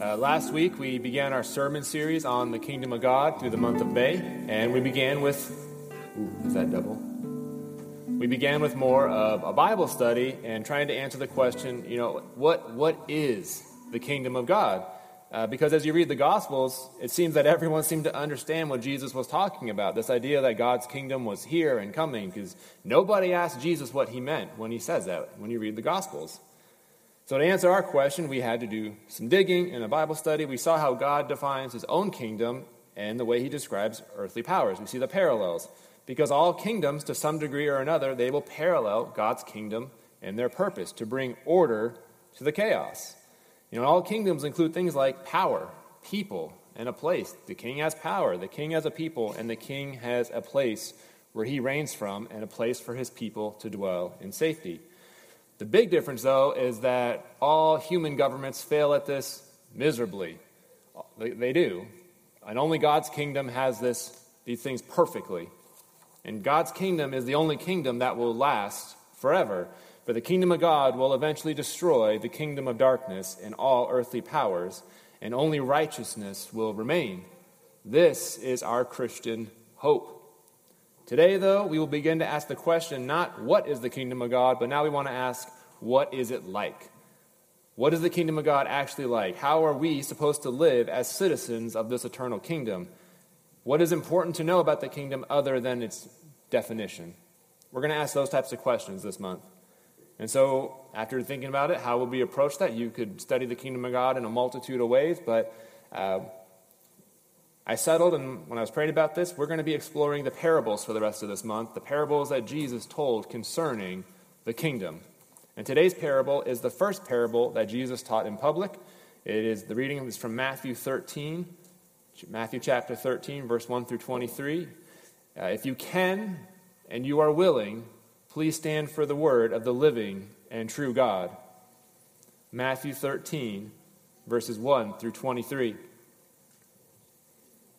Uh, last week, we began our sermon series on the kingdom of God through the month of May, and we began with. Ooh, is that double? We began with more of a Bible study and trying to answer the question, you know, what, what is the kingdom of God? Uh, because as you read the Gospels, it seems that everyone seemed to understand what Jesus was talking about this idea that God's kingdom was here and coming, because nobody asked Jesus what he meant when he says that when you read the Gospels. So, to answer our question, we had to do some digging in a Bible study. We saw how God defines his own kingdom and the way he describes earthly powers. We see the parallels. Because all kingdoms, to some degree or another, they will parallel God's kingdom and their purpose to bring order to the chaos. You know, all kingdoms include things like power, people, and a place. The king has power, the king has a people, and the king has a place where he reigns from and a place for his people to dwell in safety. The big difference, though, is that all human governments fail at this miserably. They, they do. And only God's kingdom has this, these things perfectly. And God's kingdom is the only kingdom that will last forever. For the kingdom of God will eventually destroy the kingdom of darkness and all earthly powers, and only righteousness will remain. This is our Christian hope. Today, though, we will begin to ask the question not what is the kingdom of God, but now we want to ask what is it like? What is the kingdom of God actually like? How are we supposed to live as citizens of this eternal kingdom? What is important to know about the kingdom other than its definition? We're going to ask those types of questions this month. And so, after thinking about it, how would we approach that? You could study the kingdom of God in a multitude of ways, but uh, I settled, and when I was praying about this, we're going to be exploring the parables for the rest of this month, the parables that Jesus told concerning the kingdom. And today's parable is the first parable that Jesus taught in public. It is the reading is from Matthew 13, Matthew chapter 13, verse 1 through 23. Uh, if you can and you are willing, please stand for the word of the living and true God. Matthew 13, verses 1 through 23.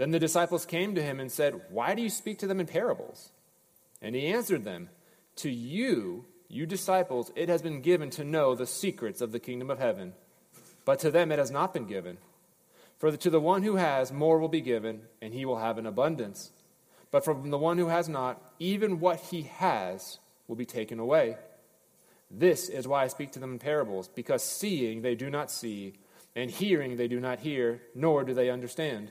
Then the disciples came to him and said, Why do you speak to them in parables? And he answered them, To you, you disciples, it has been given to know the secrets of the kingdom of heaven, but to them it has not been given. For to the one who has, more will be given, and he will have an abundance. But from the one who has not, even what he has will be taken away. This is why I speak to them in parables, because seeing they do not see, and hearing they do not hear, nor do they understand.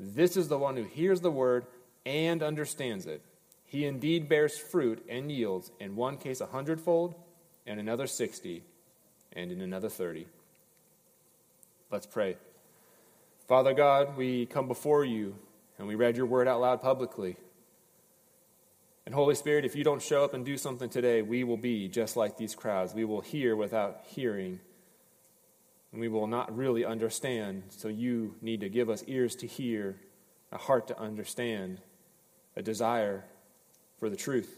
this is the one who hears the word and understands it. He indeed bears fruit and yields, in one case a hundredfold, in another sixty, and in another thirty. Let's pray. Father God, we come before you and we read your word out loud publicly. And Holy Spirit, if you don't show up and do something today, we will be just like these crowds. We will hear without hearing and we will not really understand. So you need to give us ears to hear, a heart to understand, a desire for the truth.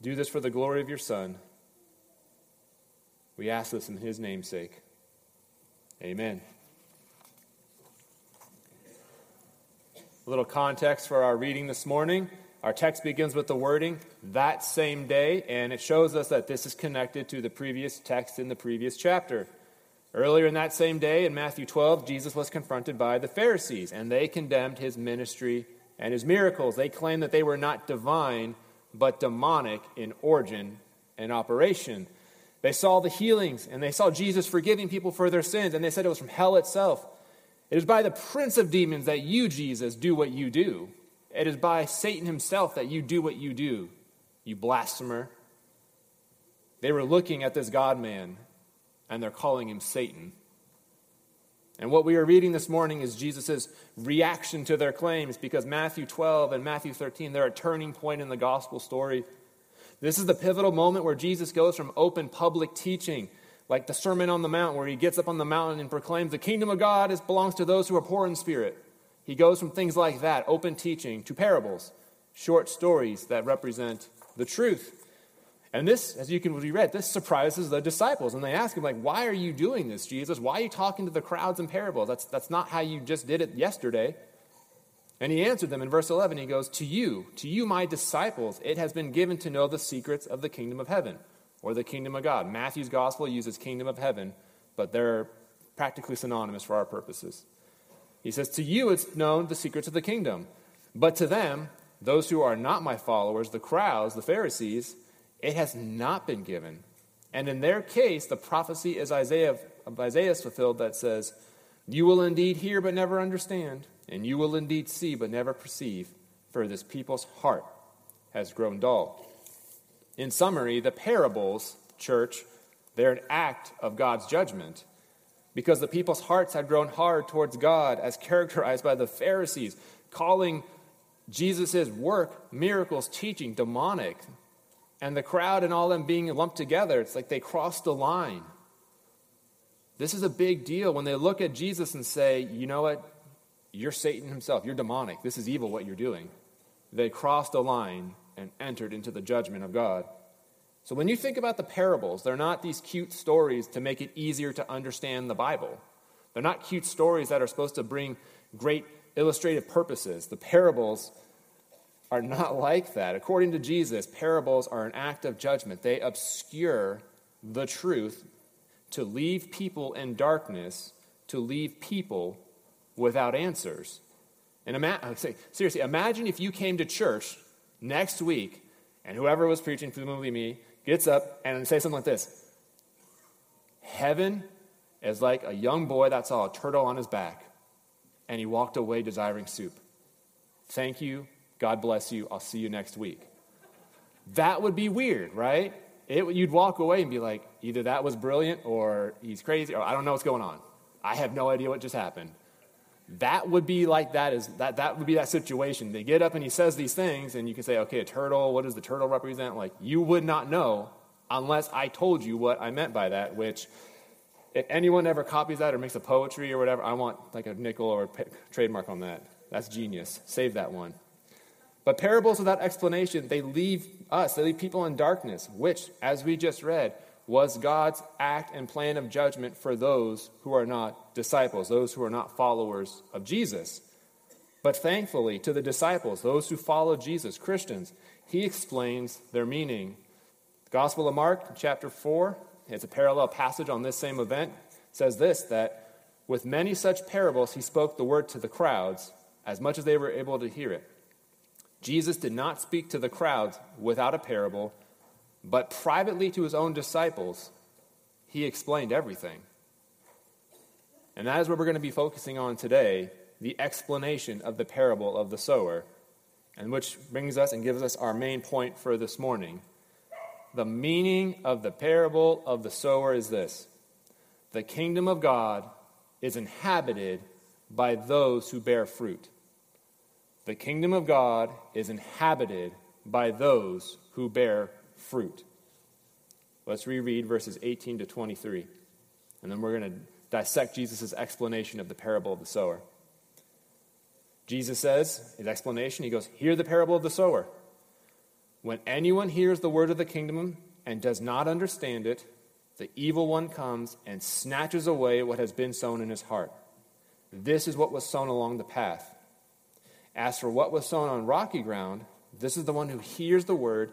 Do this for the glory of your Son. We ask this in his name's sake. Amen. A little context for our reading this morning. Our text begins with the wording, that same day, and it shows us that this is connected to the previous text in the previous chapter. Earlier in that same day, in Matthew 12, Jesus was confronted by the Pharisees, and they condemned his ministry and his miracles. They claimed that they were not divine, but demonic in origin and operation. They saw the healings, and they saw Jesus forgiving people for their sins, and they said it was from hell itself. It is by the prince of demons that you, Jesus, do what you do. It is by Satan himself that you do what you do, you blasphemer. They were looking at this God man and they're calling him Satan. And what we are reading this morning is Jesus' reaction to their claims because Matthew 12 and Matthew 13, they're a turning point in the gospel story. This is the pivotal moment where Jesus goes from open public teaching, like the Sermon on the Mount, where he gets up on the mountain and proclaims, The kingdom of God belongs to those who are poor in spirit. He goes from things like that, open teaching, to parables, short stories that represent the truth. And this, as you can read, this surprises the disciples. And they ask him, like, why are you doing this, Jesus? Why are you talking to the crowds in parables? That's, that's not how you just did it yesterday. And he answered them in verse 11. He goes, To you, to you, my disciples, it has been given to know the secrets of the kingdom of heaven or the kingdom of God. Matthew's gospel uses kingdom of heaven, but they're practically synonymous for our purposes. He says, To you it's known the secrets of the kingdom. But to them, those who are not my followers, the crowds, the Pharisees, it has not been given. And in their case, the prophecy is Isaiah, is fulfilled that says, You will indeed hear but never understand, and you will indeed see but never perceive, for this people's heart has grown dull. In summary, the parables, church, they're an act of God's judgment because the people's hearts had grown hard towards God, as characterized by the Pharisees, calling Jesus' work, miracles, teaching demonic. And the crowd and all them being lumped together, it's like they crossed the line. This is a big deal when they look at Jesus and say, you know what? You're Satan himself. You're demonic. This is evil what you're doing. They crossed the line and entered into the judgment of God. So when you think about the parables, they're not these cute stories to make it easier to understand the Bible. They're not cute stories that are supposed to bring great illustrative purposes. The parables are not like that. According to Jesus, parables are an act of judgment. They obscure the truth to leave people in darkness, to leave people without answers. And ima- seriously, imagine if you came to church next week and whoever was preaching, presumably me, gets up and says something like this Heaven is like a young boy that saw a turtle on his back, and he walked away desiring soup. Thank you. God bless you. I'll see you next week. That would be weird, right? It, you'd walk away and be like, either that was brilliant or he's crazy or I don't know what's going on. I have no idea what just happened. That would be like that is that that would be that situation. They get up and he says these things, and you can say, okay, a turtle, what does the turtle represent? Like you would not know unless I told you what I meant by that, which if anyone ever copies that or makes a poetry or whatever, I want like a nickel or a trademark on that. That's genius. Save that one. But parables without explanation, they leave us, they leave people in darkness, which, as we just read, was God's act and plan of judgment for those who are not disciples, those who are not followers of Jesus. But thankfully, to the disciples, those who follow Jesus, Christians, he explains their meaning. The Gospel of Mark, chapter 4, it's a parallel passage on this same event, says this that with many such parables he spoke the word to the crowds as much as they were able to hear it. Jesus did not speak to the crowds without a parable but privately to his own disciples, he explained everything. And that is what we're going to be focusing on today the explanation of the parable of the sower, and which brings us and gives us our main point for this morning. The meaning of the parable of the sower is this the kingdom of God is inhabited by those who bear fruit. The kingdom of God is inhabited by those who bear fruit. Let's reread verses 18 to 23, and then we're going to dissect Jesus' explanation of the parable of the sower. Jesus says, his explanation, he goes, Hear the parable of the sower. When anyone hears the word of the kingdom and does not understand it, the evil one comes and snatches away what has been sown in his heart. This is what was sown along the path. As for what was sown on rocky ground, this is the one who hears the word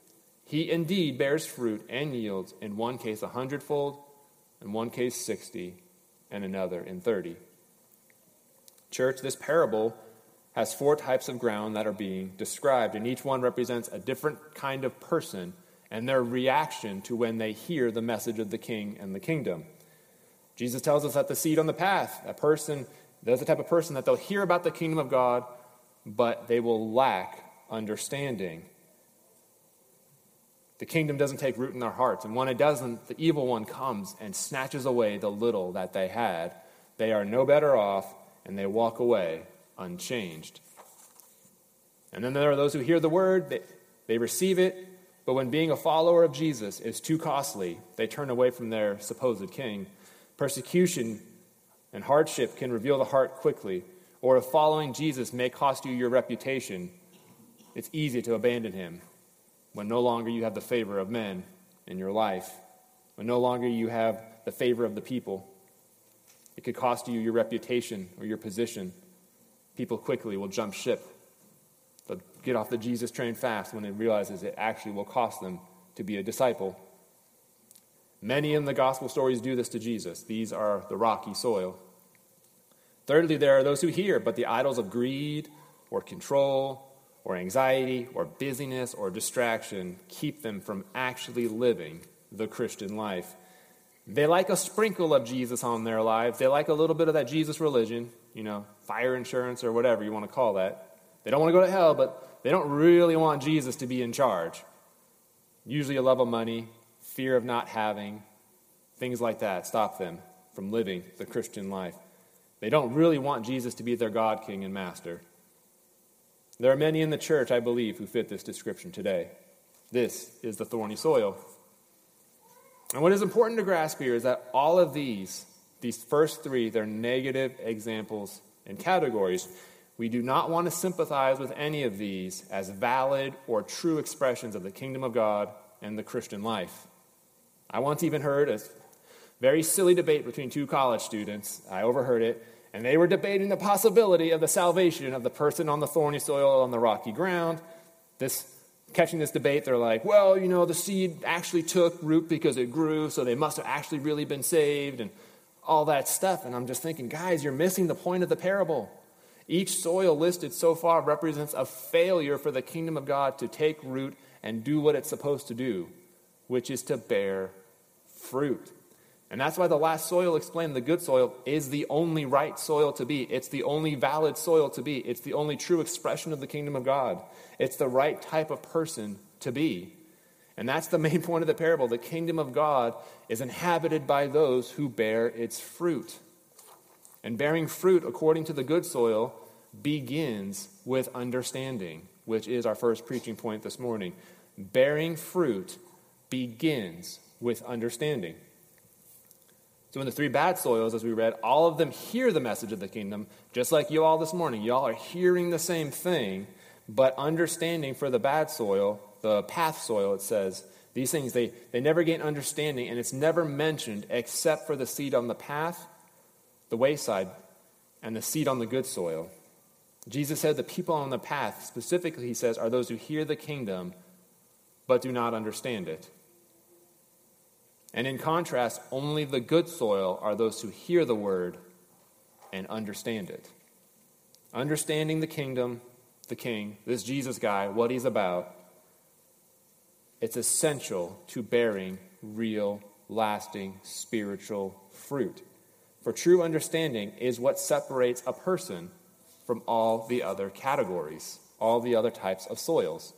He indeed bears fruit and yields, in one case a hundredfold, in one case sixty, and another in thirty. Church, this parable has four types of ground that are being described, and each one represents a different kind of person and their reaction to when they hear the message of the king and the kingdom. Jesus tells us that the seed on the path, a person, that's the type of person that they'll hear about the kingdom of God, but they will lack understanding. The kingdom doesn't take root in their hearts, and when it doesn't, the evil one comes and snatches away the little that they had. They are no better off, and they walk away unchanged. And then there are those who hear the word, they, they receive it, but when being a follower of Jesus is too costly, they turn away from their supposed king. Persecution and hardship can reveal the heart quickly, or if following Jesus may cost you your reputation, it's easy to abandon him when no longer you have the favor of men in your life, when no longer you have the favor of the people. It could cost you your reputation or your position. People quickly will jump ship They'll get off the Jesus train fast when it realizes it actually will cost them to be a disciple. Many in the gospel stories do this to Jesus. These are the rocky soil. Thirdly, there are those who hear, but the idols of greed or control or anxiety or busyness or distraction keep them from actually living the Christian life. They like a sprinkle of Jesus on their lives. They like a little bit of that Jesus religion, you know, fire insurance or whatever you want to call that. They don't want to go to hell, but they don't really want Jesus to be in charge. Usually, a love of money, fear of not having, things like that stop them from living the Christian life. They don't really want Jesus to be their God, King, and Master. There are many in the church, I believe, who fit this description today. This is the thorny soil. And what is important to grasp here is that all of these, these first three, they're negative examples and categories. We do not want to sympathize with any of these as valid or true expressions of the kingdom of God and the Christian life. I once even heard a very silly debate between two college students. I overheard it, and they were debating the possibility of the salvation of the person on the thorny soil on the rocky ground. This catching this debate, they're like, well, you know, the seed actually took root because it grew, so they must have actually really been saved and all that stuff. And I'm just thinking, guys, you're missing the point of the parable. Each soil listed so far represents a failure for the kingdom of God to take root and do what it's supposed to do, which is to bear fruit. And that's why the last soil explained the good soil is the only right soil to be. It's the only valid soil to be. It's the only true expression of the kingdom of God. It's the right type of person to be. And that's the main point of the parable. The kingdom of God is inhabited by those who bear its fruit. And bearing fruit according to the good soil begins with understanding, which is our first preaching point this morning. Bearing fruit begins with understanding. So, in the three bad soils, as we read, all of them hear the message of the kingdom, just like you all this morning. You all are hearing the same thing, but understanding for the bad soil, the path soil, it says, these things, they, they never gain understanding, and it's never mentioned except for the seed on the path the wayside, and the seed on the good soil. Jesus said the people on the path, specifically, he says, are those who hear the kingdom but do not understand it. And in contrast, only the good soil are those who hear the word and understand it. Understanding the kingdom, the king, this Jesus guy, what he's about, it's essential to bearing real, lasting spiritual fruit. For true understanding is what separates a person from all the other categories, all the other types of soils.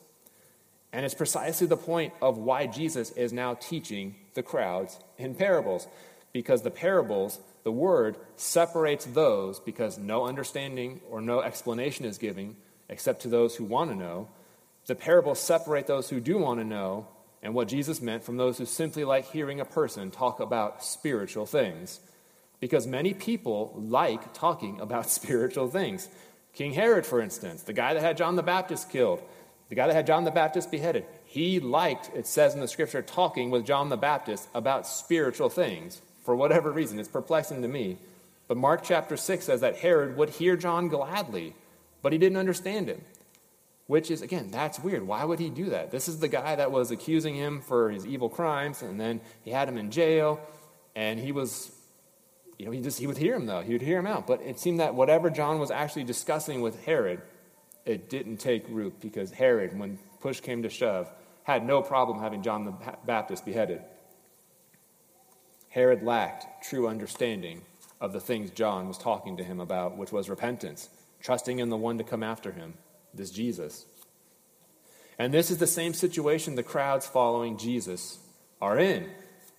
And it's precisely the point of why Jesus is now teaching the crowds in parables. Because the parables, the word, separates those because no understanding or no explanation is given except to those who want to know. The parables separate those who do want to know and what Jesus meant from those who simply like hearing a person talk about spiritual things. Because many people like talking about spiritual things. King Herod, for instance, the guy that had John the Baptist killed, the guy that had John the Baptist beheaded, he liked, it says in the scripture, talking with John the Baptist about spiritual things for whatever reason. It's perplexing to me. But Mark chapter 6 says that Herod would hear John gladly, but he didn't understand him. Which is, again, that's weird. Why would he do that? This is the guy that was accusing him for his evil crimes, and then he had him in jail, and he was, you know, he just, he would hear him, though. He would hear him out. But it seemed that whatever John was actually discussing with Herod, it didn't take root because Herod, when push came to shove, had no problem having John the Baptist beheaded. Herod lacked true understanding of the things John was talking to him about, which was repentance, trusting in the one to come after him, this Jesus. And this is the same situation the crowds following Jesus are in.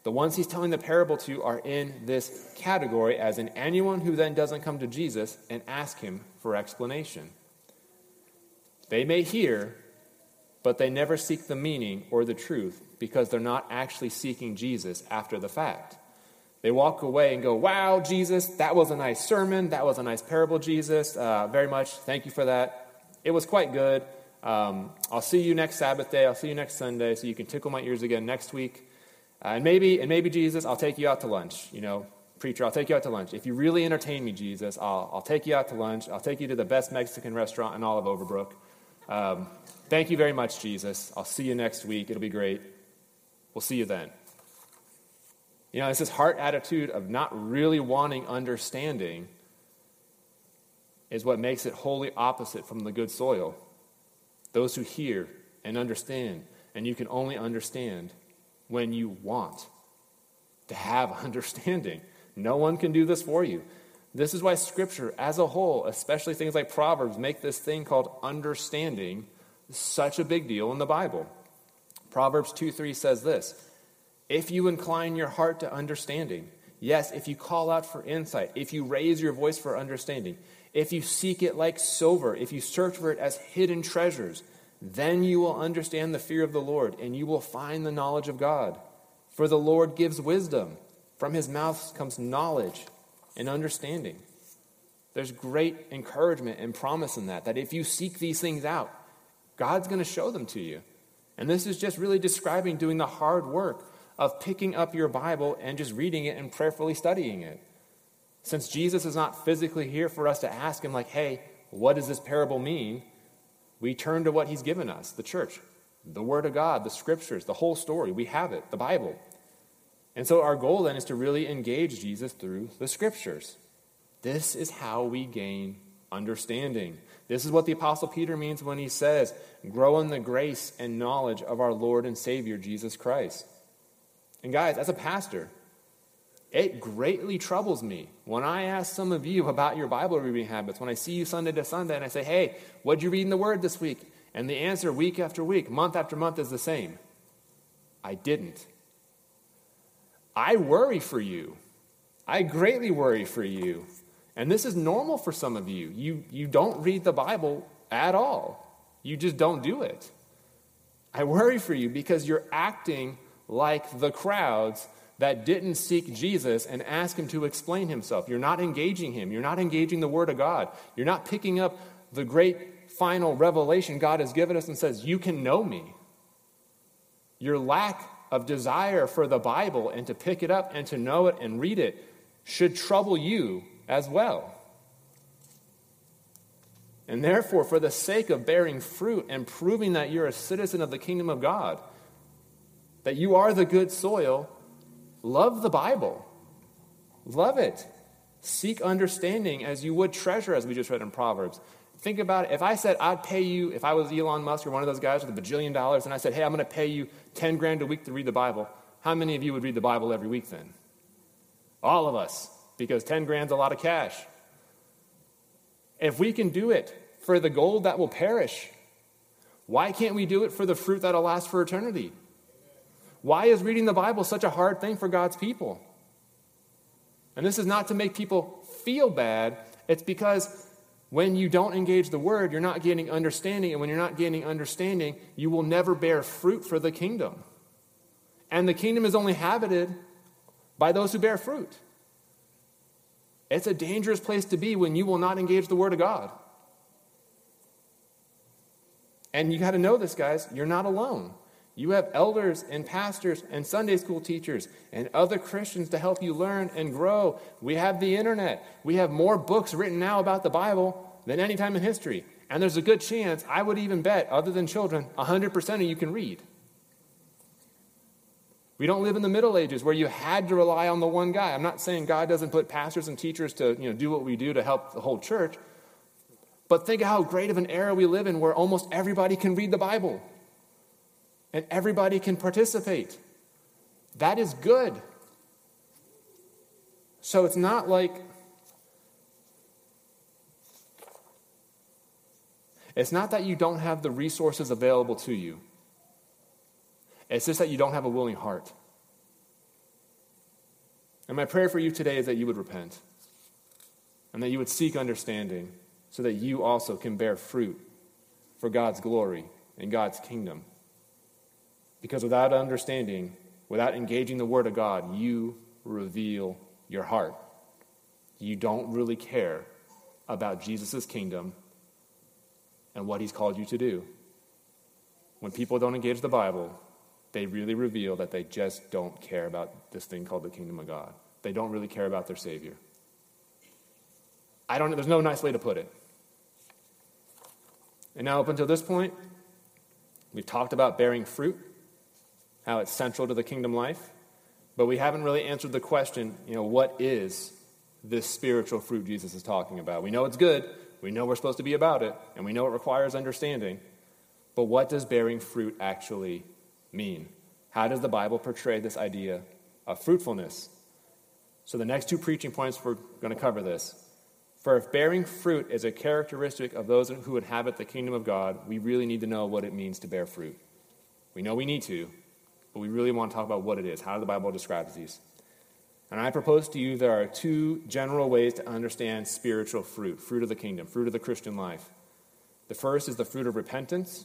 The ones he's telling the parable to are in this category, as in anyone who then doesn't come to Jesus and ask him for explanation. They may hear, but they never seek the meaning or the truth because they're not actually seeking Jesus after the fact. They walk away and go, Wow, Jesus, that was a nice sermon. That was a nice parable, Jesus. Uh, very much. Thank you for that. It was quite good. Um, I'll see you next Sabbath day. I'll see you next Sunday so you can tickle my ears again next week. Uh, and maybe, and maybe Jesus, I'll take you out to lunch. You know, preacher, I'll take you out to lunch. If you really entertain me, Jesus, I'll, I'll take you out to lunch. I'll take you to the best Mexican restaurant in all of Overbrook. Um, Thank you very much, Jesus. I'll see you next week. It'll be great. We'll see you then. You know, it's this heart attitude of not really wanting understanding is what makes it wholly opposite from the good soil. Those who hear and understand, and you can only understand when you want to have understanding. No one can do this for you. This is why Scripture as a whole, especially things like Proverbs, make this thing called understanding such a big deal in the Bible. Proverbs 2 3 says this If you incline your heart to understanding, yes, if you call out for insight, if you raise your voice for understanding, if you seek it like silver, if you search for it as hidden treasures, then you will understand the fear of the Lord, and you will find the knowledge of God. For the Lord gives wisdom. From his mouth comes knowledge and understanding. There's great encouragement and promise in that, that if you seek these things out, God's going to show them to you. And this is just really describing doing the hard work of picking up your Bible and just reading it and prayerfully studying it. Since Jesus is not physically here for us to ask him, like, hey, what does this parable mean? We turn to what he's given us, the church, the Word of God, the Scriptures, the whole story. We have it, the Bible. And so our goal then is to really engage Jesus through the Scriptures. This is how we gain understanding. This is what the Apostle Peter means when he says, Grow in the grace and knowledge of our Lord and Savior, Jesus Christ. And guys, as a pastor, it greatly troubles me when I ask some of you about your Bible reading habits, when I see you Sunday to Sunday and I say, Hey, what'd you read in the Word this week? And the answer, week after week, month after month, is the same I didn't. I worry for you. I greatly worry for you and this is normal for some of you. You, you don't read the Bible at all, you just don't do it. I worry for you because you're acting like the crowds that didn't seek Jesus and ask him to explain himself. You're not engaging him, you're not engaging the Word of God, you're not picking up the great final revelation God has given us and says, You can know me. Your lack of desire for the Bible and to pick it up and to know it and read it should trouble you as well. And therefore, for the sake of bearing fruit and proving that you're a citizen of the kingdom of God, that you are the good soil, love the Bible. Love it. Seek understanding as you would treasure, as we just read in Proverbs. Think about it. If I said I'd pay you, if I was Elon Musk or one of those guys with a bajillion dollars, and I said, hey, I'm going to pay you 10 grand a week to read the Bible, how many of you would read the Bible every week then? All of us, because 10 grand's a lot of cash. If we can do it for the gold that will perish, why can't we do it for the fruit that'll last for eternity? Why is reading the Bible such a hard thing for God's people? And this is not to make people feel bad, it's because when you don't engage the word, you're not gaining understanding. And when you're not gaining understanding, you will never bear fruit for the kingdom. And the kingdom is only habited by those who bear fruit. It's a dangerous place to be when you will not engage the word of God. And you got to know this, guys. You're not alone. You have elders and pastors and Sunday school teachers and other Christians to help you learn and grow. We have the internet. We have more books written now about the Bible than any time in history. And there's a good chance, I would even bet, other than children, 100% of you can read. We don't live in the Middle Ages where you had to rely on the one guy. I'm not saying God doesn't put pastors and teachers to you know, do what we do to help the whole church. But think how great of an era we live in where almost everybody can read the Bible and everybody can participate. That is good. So it's not like it's not that you don't have the resources available to you. It's just that you don't have a willing heart. And my prayer for you today is that you would repent and that you would seek understanding so that you also can bear fruit for God's glory and God's kingdom. Because without understanding, without engaging the Word of God, you reveal your heart. You don't really care about Jesus' kingdom and what He's called you to do. When people don't engage the Bible, they really reveal that they just don't care about this thing called the kingdom of God. They don't really care about their Savior. I don't there's no nice way to put it. And now, up until this point, we've talked about bearing fruit how it's central to the kingdom life, but we haven't really answered the question, you know, what is this spiritual fruit Jesus is talking about? We know it's good, we know we're supposed to be about it, and we know it requires understanding, but what does bearing fruit actually mean? How does the Bible portray this idea of fruitfulness? So, the next two preaching points, we're going to cover this. For if bearing fruit is a characteristic of those who inhabit the kingdom of God, we really need to know what it means to bear fruit. We know we need to, but we really want to talk about what it is. How does the Bible describes these. And I propose to you there are two general ways to understand spiritual fruit fruit of the kingdom, fruit of the Christian life. The first is the fruit of repentance,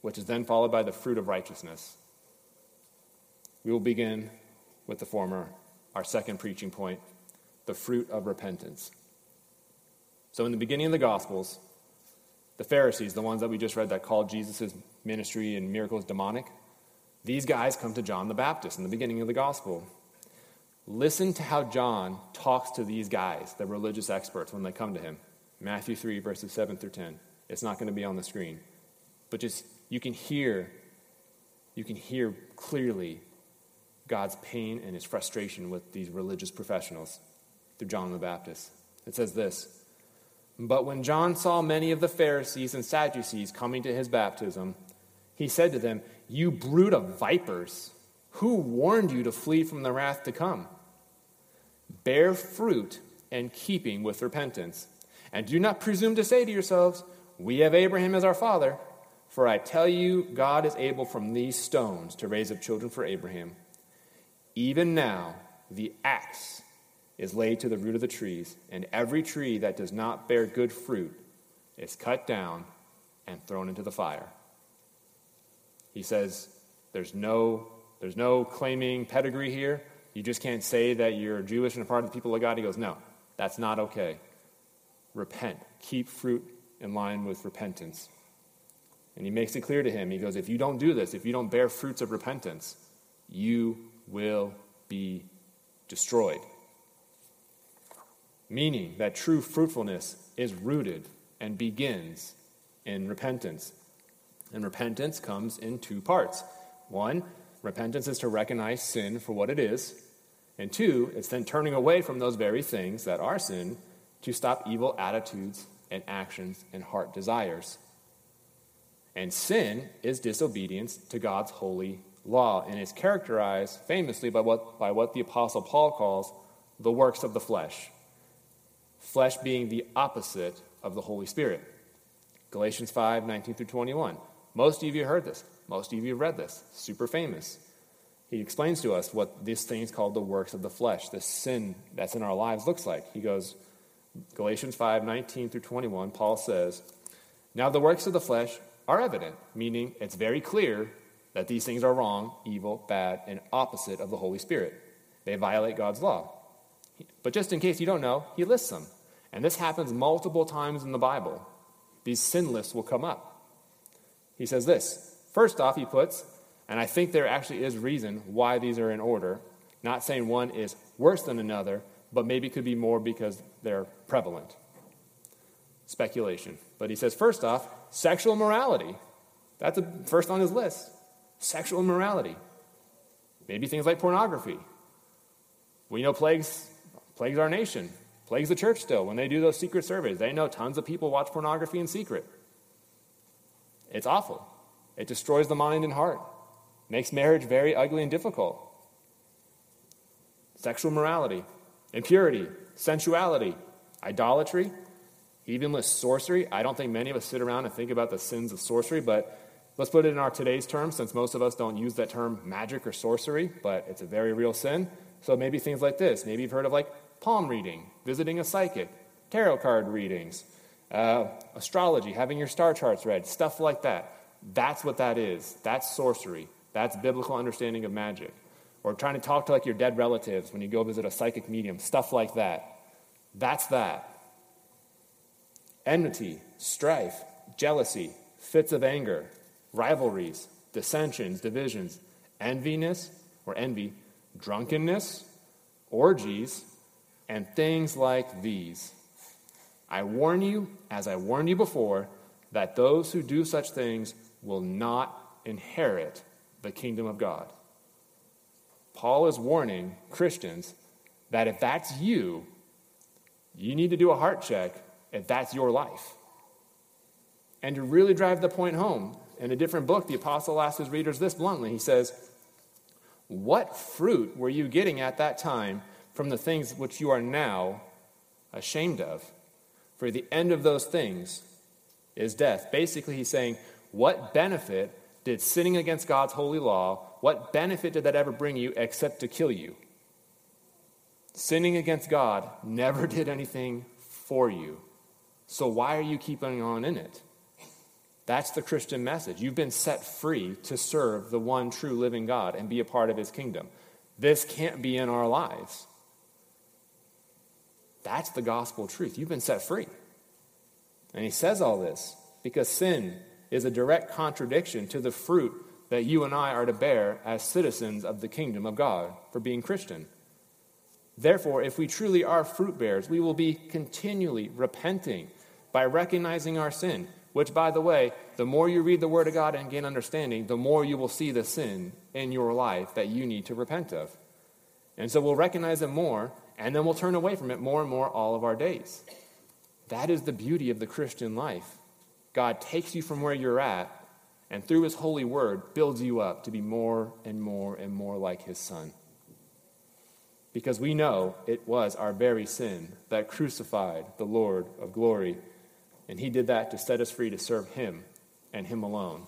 which is then followed by the fruit of righteousness. We will begin with the former, our second preaching point, the fruit of repentance. So, in the beginning of the Gospels, the Pharisees, the ones that we just read that called Jesus' ministry and miracles demonic, these guys come to John the Baptist in the beginning of the gospel. Listen to how John talks to these guys, the religious experts, when they come to him. Matthew 3, verses 7 through 10. It's not going to be on the screen. But just, you can hear, you can hear clearly God's pain and his frustration with these religious professionals through John the Baptist. It says this But when John saw many of the Pharisees and Sadducees coming to his baptism, he said to them, you brood of vipers, who warned you to flee from the wrath to come? Bear fruit in keeping with repentance. And do not presume to say to yourselves, We have Abraham as our father. For I tell you, God is able from these stones to raise up children for Abraham. Even now, the axe is laid to the root of the trees, and every tree that does not bear good fruit is cut down and thrown into the fire. He says there's no, there's no claiming pedigree here. You just can't say that you're Jewish and a part of the people of God. He goes, no, that's not okay. Repent. Keep fruit in line with repentance. And he makes it clear to him. He goes, if you don't do this, if you don't bear fruits of repentance, you will be destroyed. Meaning that true fruitfulness is rooted and begins in repentance. And repentance comes in two parts. One, repentance is to recognize sin for what it is. And two, it's then turning away from those very things that are sin to stop evil attitudes and actions and heart desires. And sin is disobedience to God's holy law and is characterized famously by what, by what the Apostle Paul calls the works of the flesh. Flesh being the opposite of the Holy Spirit. Galatians 5 19 through 21. Most of you heard this. Most of you have read this. Super famous. He explains to us what this thing is called the works of the flesh, the sin that's in our lives looks like. He goes, Galatians 5 19 through 21, Paul says, Now the works of the flesh are evident, meaning it's very clear that these things are wrong, evil, bad, and opposite of the Holy Spirit. They violate God's law. But just in case you don't know, he lists them. And this happens multiple times in the Bible. These sin lists will come up. He says this First off, he puts, and I think there actually is reason why these are in order, not saying one is worse than another, but maybe it could be more because they're prevalent. Speculation. But he says, first off, sexual morality. That's the first on his list. Sexual morality. Maybe things like pornography. We know plagues plagues our nation, plagues the church still. When they do those secret surveys, they know tons of people watch pornography in secret. It's awful. It destroys the mind and heart, makes marriage very ugly and difficult. Sexual morality, impurity, sensuality, idolatry, even with sorcery. I don't think many of us sit around and think about the sins of sorcery, but let's put it in our today's terms, since most of us don't use that term magic or sorcery, but it's a very real sin. So maybe things like this. Maybe you've heard of like palm reading, visiting a psychic, tarot card readings, uh, astrology, having your star charts read, stuff like that. That's what that is. That's sorcery. That's biblical understanding of magic. Or trying to talk to like your dead relatives when you go visit a psychic medium, stuff like that. That's that. Enmity, strife, jealousy, fits of anger, rivalries, dissensions, divisions, enviness or envy, drunkenness, orgies, and things like these. I warn you, as I warned you before, that those who do such things will not inherit the kingdom of God. Paul is warning Christians that if that's you, you need to do a heart check if that's your life. And to really drive the point home, in a different book, the apostle asks his readers this bluntly. He says, What fruit were you getting at that time from the things which you are now ashamed of. For the end of those things is death. Basically, he's saying, What benefit did sinning against God's holy law, what benefit did that ever bring you except to kill you? Sinning against God never did anything for you. So why are you keeping on in it? That's the Christian message. You've been set free to serve the one true living God and be a part of his kingdom. This can't be in our lives. That's the gospel truth. You've been set free. And he says all this because sin is a direct contradiction to the fruit that you and I are to bear as citizens of the kingdom of God for being Christian. Therefore, if we truly are fruit bearers, we will be continually repenting by recognizing our sin, which, by the way, the more you read the Word of God and gain understanding, the more you will see the sin in your life that you need to repent of. And so we'll recognize it more, and then we'll turn away from it more and more all of our days. That is the beauty of the Christian life. God takes you from where you're at and through his holy word builds you up to be more and more and more like his son. Because we know it was our very sin that crucified the Lord of glory, and he did that to set us free to serve him and him alone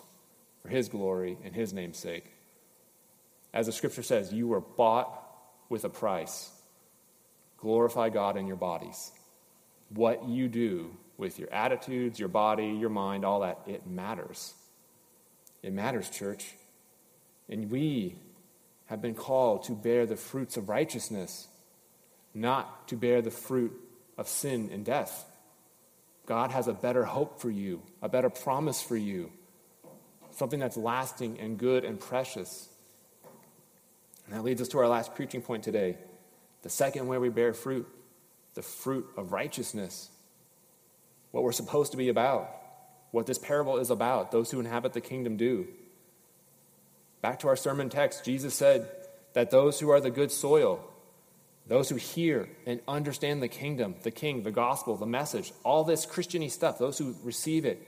for his glory and his name's sake. As the scripture says, you were bought with a price. Glorify God in your bodies. What you do with your attitudes, your body, your mind, all that, it matters. It matters, church. And we have been called to bear the fruits of righteousness, not to bear the fruit of sin and death. God has a better hope for you, a better promise for you, something that's lasting and good and precious. And that leads us to our last preaching point today. The second way we bear fruit, the fruit of righteousness. what we're supposed to be about, what this parable is about, those who inhabit the kingdom do. Back to our sermon text, Jesus said that those who are the good soil, those who hear and understand the kingdom, the king, the gospel, the message, all this Christiany stuff, those who receive it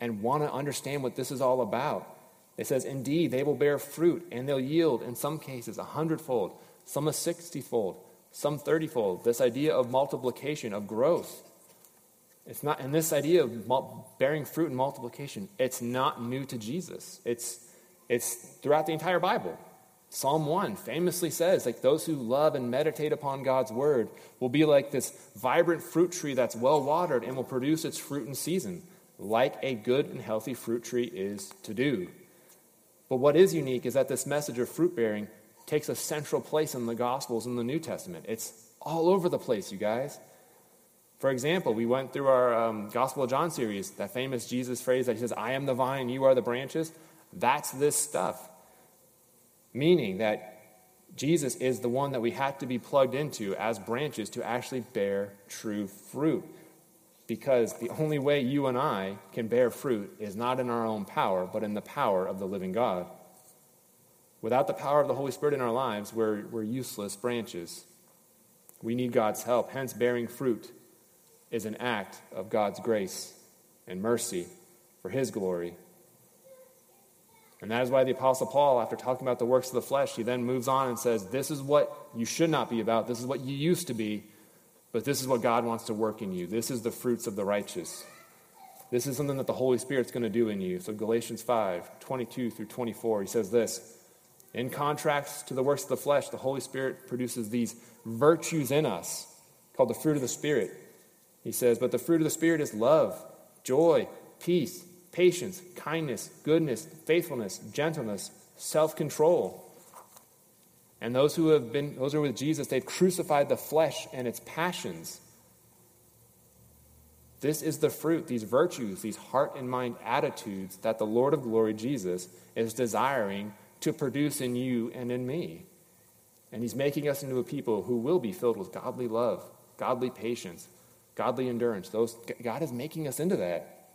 and want to understand what this is all about, it says, Indeed, they will bear fruit, and they'll yield, in some cases, a hundredfold, some a sixtyfold, some thirtyfold. This idea of multiplication, of growth. It's not, and this idea of bearing fruit and multiplication, it's not new to Jesus. It's, it's throughout the entire Bible. Psalm 1 famously says, like those who love and meditate upon God's word will be like this vibrant fruit tree that's well watered and will produce its fruit in season, like a good and healthy fruit tree is to do. But what is unique is that this message of fruit bearing takes a central place in the Gospels in the New Testament. It's all over the place, you guys. For example, we went through our um, Gospel of John series, that famous Jesus phrase that he says, I am the vine, you are the branches. That's this stuff. Meaning that Jesus is the one that we have to be plugged into as branches to actually bear true fruit. Because the only way you and I can bear fruit is not in our own power, but in the power of the living God. Without the power of the Holy Spirit in our lives, we're, we're useless branches. We need God's help. Hence, bearing fruit is an act of God's grace and mercy for His glory. And that is why the Apostle Paul, after talking about the works of the flesh, he then moves on and says, This is what you should not be about. This is what you used to be. But this is what God wants to work in you. This is the fruits of the righteous. This is something that the Holy Spirit's going to do in you. So, Galatians 5 22 through 24, he says this In contrast to the works of the flesh, the Holy Spirit produces these virtues in us called the fruit of the Spirit. He says, But the fruit of the Spirit is love, joy, peace, patience, kindness, goodness, faithfulness, gentleness, self control. And those who have been, those who are with Jesus, they've crucified the flesh and its passions. This is the fruit, these virtues, these heart and mind attitudes that the Lord of glory, Jesus, is desiring to produce in you and in me. And he's making us into a people who will be filled with godly love, godly patience, godly endurance. Those, God is making us into that.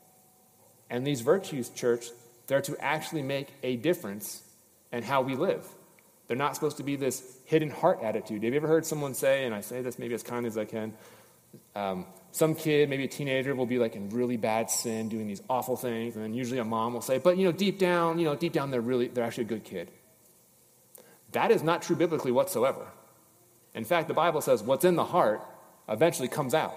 And these virtues, church, they're to actually make a difference in how we live. They're not supposed to be this hidden heart attitude. Have you ever heard someone say, and I say this maybe as kindly as I can, um, some kid, maybe a teenager, will be like in really bad sin, doing these awful things, and then usually a mom will say, but you know, deep down, you know, deep down, they're really, they're actually a good kid. That is not true biblically whatsoever. In fact, the Bible says what's in the heart eventually comes out.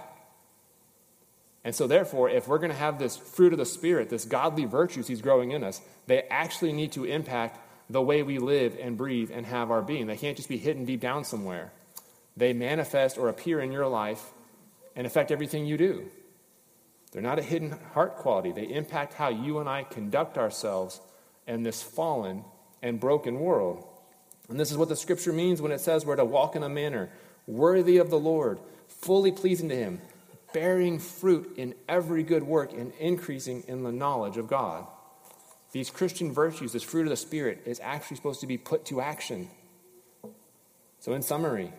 And so, therefore, if we're going to have this fruit of the Spirit, this godly virtues He's growing in us, they actually need to impact the way we live and breathe and have our being. They can't just be hidden deep down somewhere. They manifest or appear in your life and affect everything you do. They're not a hidden heart quality, they impact how you and I conduct ourselves in this fallen and broken world. And this is what the scripture means when it says we're to walk in a manner worthy of the Lord, fully pleasing to Him, bearing fruit in every good work and increasing in the knowledge of God. These Christian virtues, this fruit of the Spirit, is actually supposed to be put to action. So, in summary,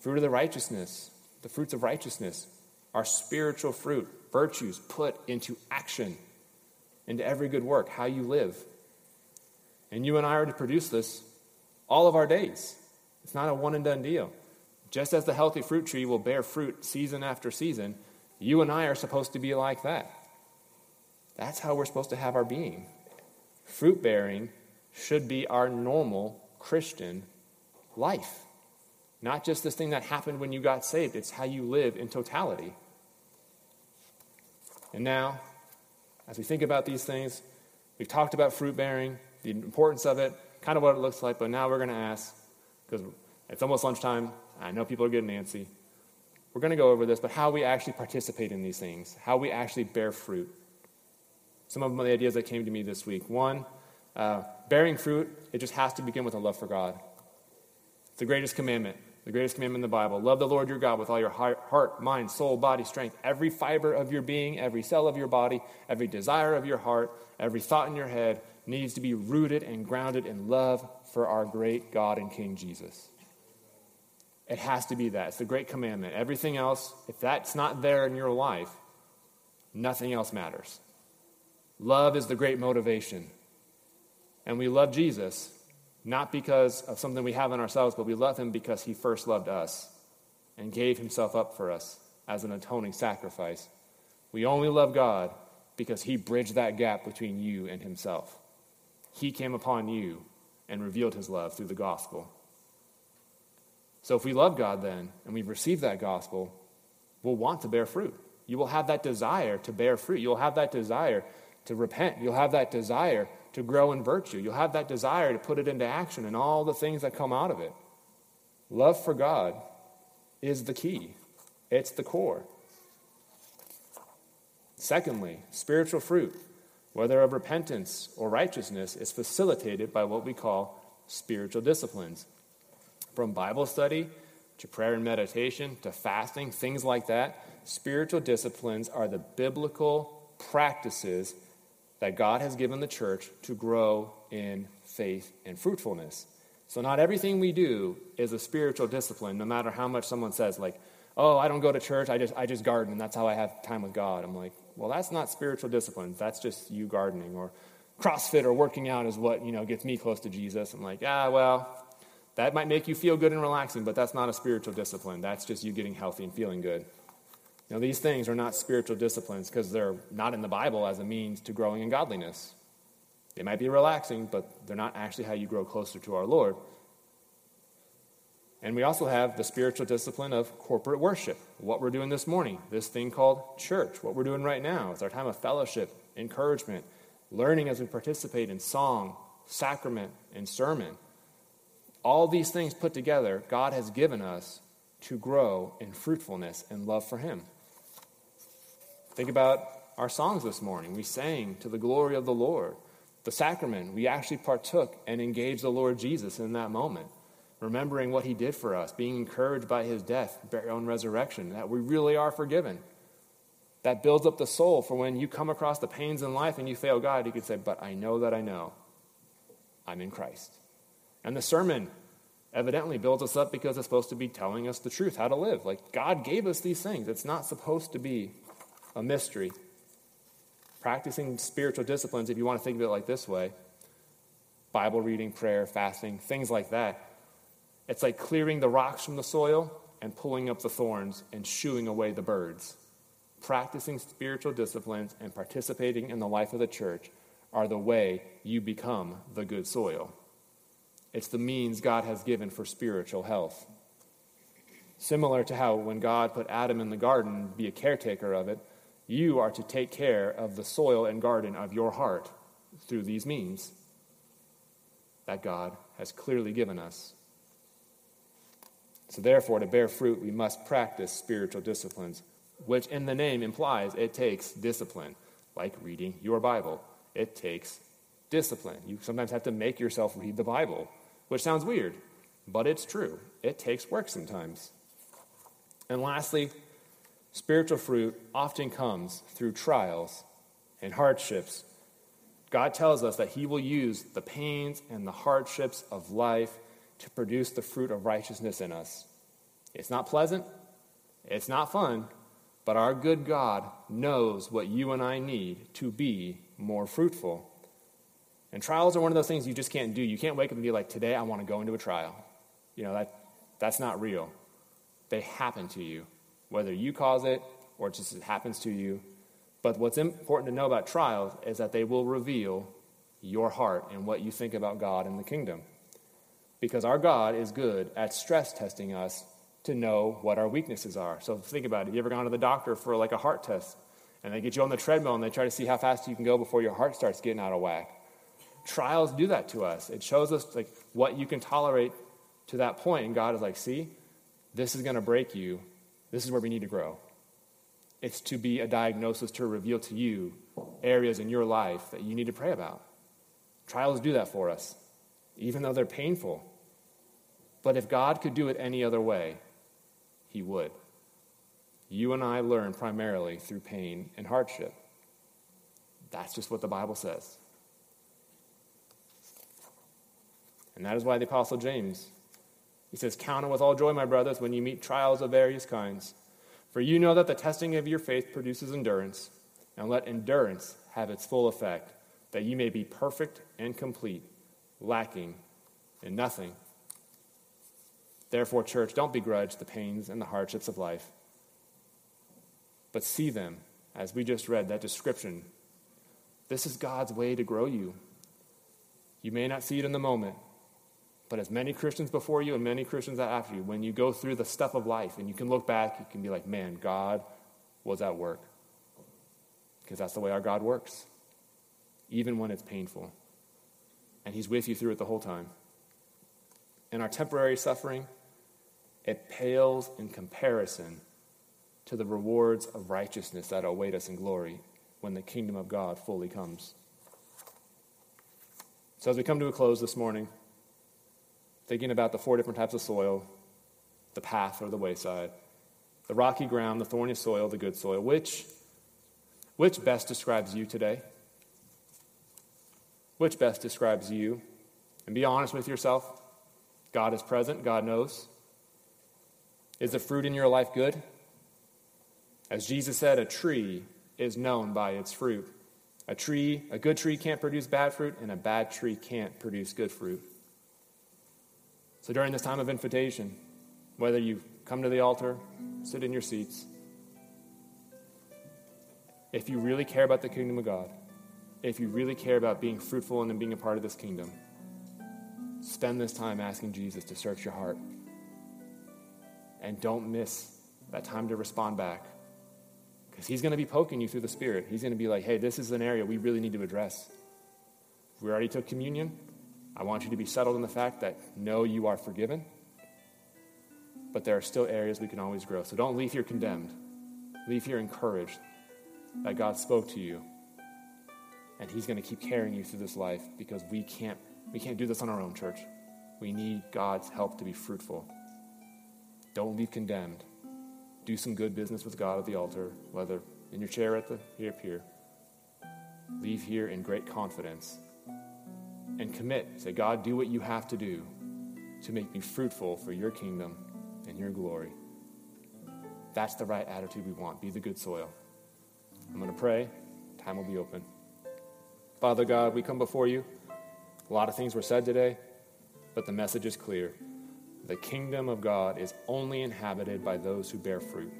fruit of the righteousness, the fruits of righteousness, are spiritual fruit, virtues put into action, into every good work, how you live. And you and I are to produce this all of our days. It's not a one and done deal. Just as the healthy fruit tree will bear fruit season after season, you and I are supposed to be like that. That's how we're supposed to have our being. Fruit bearing should be our normal Christian life. Not just this thing that happened when you got saved, it's how you live in totality. And now, as we think about these things, we've talked about fruit bearing, the importance of it, kind of what it looks like, but now we're going to ask, because it's almost lunchtime, I know people are getting antsy. We're going to go over this, but how we actually participate in these things, how we actually bear fruit. Some of the ideas that came to me this week. One, uh, bearing fruit, it just has to begin with a love for God. It's the greatest commandment, the greatest commandment in the Bible. Love the Lord your God with all your heart, mind, soul, body, strength, every fiber of your being, every cell of your body, every desire of your heart, every thought in your head needs to be rooted and grounded in love for our great God and King Jesus. It has to be that. It's the great commandment. Everything else, if that's not there in your life, nothing else matters. Love is the great motivation. And we love Jesus not because of something we have in ourselves, but we love him because he first loved us and gave himself up for us as an atoning sacrifice. We only love God because he bridged that gap between you and himself. He came upon you and revealed his love through the gospel. So if we love God then and we've received that gospel, we'll want to bear fruit. You will have that desire to bear fruit. You'll have that desire to repent. You'll have that desire to grow in virtue. You'll have that desire to put it into action and all the things that come out of it. Love for God is the key, it's the core. Secondly, spiritual fruit, whether of repentance or righteousness, is facilitated by what we call spiritual disciplines. From Bible study to prayer and meditation to fasting, things like that, spiritual disciplines are the biblical practices that God has given the church to grow in faith and fruitfulness. So, not everything we do is a spiritual discipline, no matter how much someone says, like, oh, I don't go to church, I just, I just garden, and that's how I have time with God. I'm like, well, that's not spiritual discipline. That's just you gardening. Or CrossFit or working out is what, you know, gets me close to Jesus. I'm like, ah, well, that might make you feel good and relaxing, but that's not a spiritual discipline. That's just you getting healthy and feeling good. Know, these things are not spiritual disciplines because they're not in the Bible as a means to growing in godliness. They might be relaxing, but they're not actually how you grow closer to our Lord. And we also have the spiritual discipline of corporate worship, what we're doing this morning, this thing called church, what we're doing right now. It's our time of fellowship, encouragement, learning as we participate in song, sacrament, and sermon. All these things put together, God has given us to grow in fruitfulness and love for Him. Think about our songs this morning. We sang to the glory of the Lord. The sacrament, we actually partook and engaged the Lord Jesus in that moment, remembering what he did for us, being encouraged by his death, burial, and resurrection, that we really are forgiven. That builds up the soul for when you come across the pains in life and you fail God, you can say, But I know that I know I'm in Christ. And the sermon evidently builds us up because it's supposed to be telling us the truth, how to live. Like, God gave us these things. It's not supposed to be a mystery. Practicing spiritual disciplines, if you want to think of it like this way Bible reading, prayer, fasting, things like that. It's like clearing the rocks from the soil and pulling up the thorns and shooing away the birds. Practicing spiritual disciplines and participating in the life of the church are the way you become the good soil. It's the means God has given for spiritual health. Similar to how when God put Adam in the garden, be a caretaker of it, you are to take care of the soil and garden of your heart through these means that God has clearly given us. So, therefore, to bear fruit, we must practice spiritual disciplines, which in the name implies it takes discipline, like reading your Bible. It takes discipline. You sometimes have to make yourself read the Bible, which sounds weird, but it's true. It takes work sometimes. And lastly, Spiritual fruit often comes through trials and hardships. God tells us that He will use the pains and the hardships of life to produce the fruit of righteousness in us. It's not pleasant, it's not fun, but our good God knows what you and I need to be more fruitful. And trials are one of those things you just can't do. You can't wake up and be like, today I want to go into a trial. You know, that, that's not real. They happen to you whether you cause it or it just it happens to you. But what's important to know about trials is that they will reveal your heart and what you think about God and the kingdom. Because our God is good at stress testing us to know what our weaknesses are. So think about it. You ever gone to the doctor for like a heart test and they get you on the treadmill and they try to see how fast you can go before your heart starts getting out of whack? Trials do that to us. It shows us like what you can tolerate to that point, and God is like, "See, this is going to break you this is where we need to grow. It's to be a diagnosis to reveal to you areas in your life that you need to pray about. Trials do that for us, even though they're painful. But if God could do it any other way, He would. You and I learn primarily through pain and hardship. That's just what the Bible says. And that is why the Apostle James He says, Count it with all joy, my brothers, when you meet trials of various kinds. For you know that the testing of your faith produces endurance, and let endurance have its full effect, that you may be perfect and complete, lacking in nothing. Therefore, church, don't begrudge the pains and the hardships of life, but see them, as we just read that description. This is God's way to grow you. You may not see it in the moment, but as many Christians before you and many Christians after you, when you go through the stuff of life and you can look back, you can be like, man, God was at work. Because that's the way our God works, even when it's painful. And He's with you through it the whole time. And our temporary suffering, it pales in comparison to the rewards of righteousness that await us in glory when the kingdom of God fully comes. So, as we come to a close this morning, thinking about the four different types of soil the path or the wayside, the rocky ground, the thorny soil, the good soil. Which, which best describes you today? Which best describes you? And be honest with yourself. God is present, God knows. Is the fruit in your life good? As Jesus said, a tree is known by its fruit. A tree, a good tree can't produce bad fruit, and a bad tree can't produce good fruit. So during this time of invitation, whether you come to the altar, sit in your seats, if you really care about the kingdom of God, if you really care about being fruitful and being a part of this kingdom, spend this time asking Jesus to search your heart. And don't miss that time to respond back. Because he's going to be poking you through the Spirit. He's going to be like, hey, this is an area we really need to address. We already took communion. I want you to be settled in the fact that no, you are forgiven, but there are still areas we can always grow. So don't leave here condemned. Leave here encouraged that God spoke to you and he's going to keep carrying you through this life because we can't we can't do this on our own church. We need god's help to be fruitful. Don't leave condemned. Do some good business with god at the altar whether in your chair at the here here. Leave here in great confidence and commit. Say, God, do what you have to do to make me fruitful for your kingdom and your glory. That's the right attitude we want. Be the good soil. I'm going to pray. Time will be open. Father God, we come before you. A lot of things were said today, but the message is clear. The kingdom of God is only inhabited by those who bear fruit.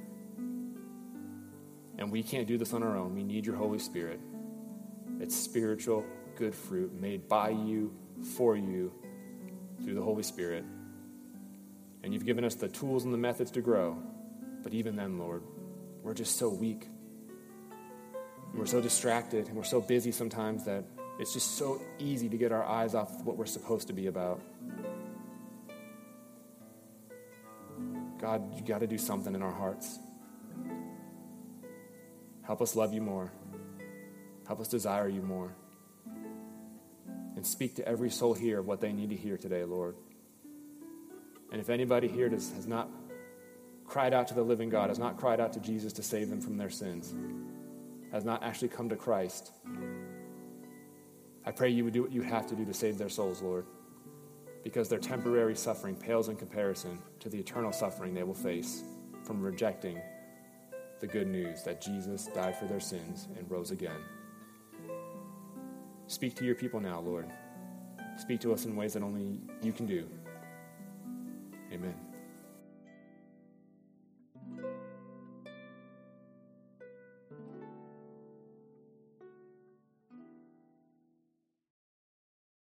And we can't do this on our own. We need your Holy Spirit. It's spiritual, good fruit made by you, for you, through the Holy Spirit. And you've given us the tools and the methods to grow. But even then, Lord, we're just so weak. And we're so distracted and we're so busy sometimes that it's just so easy to get our eyes off what we're supposed to be about. God, you got to do something in our hearts. Help us love you more. Help us desire you more and speak to every soul here of what they need to hear today, Lord. And if anybody here does, has not cried out to the living God, has not cried out to Jesus to save them from their sins, has not actually come to Christ, I pray you would do what you have to do to save their souls, Lord, because their temporary suffering pales in comparison to the eternal suffering they will face from rejecting the good news that Jesus died for their sins and rose again. Speak to your people now, Lord. Speak to us in ways that only you can do. Amen.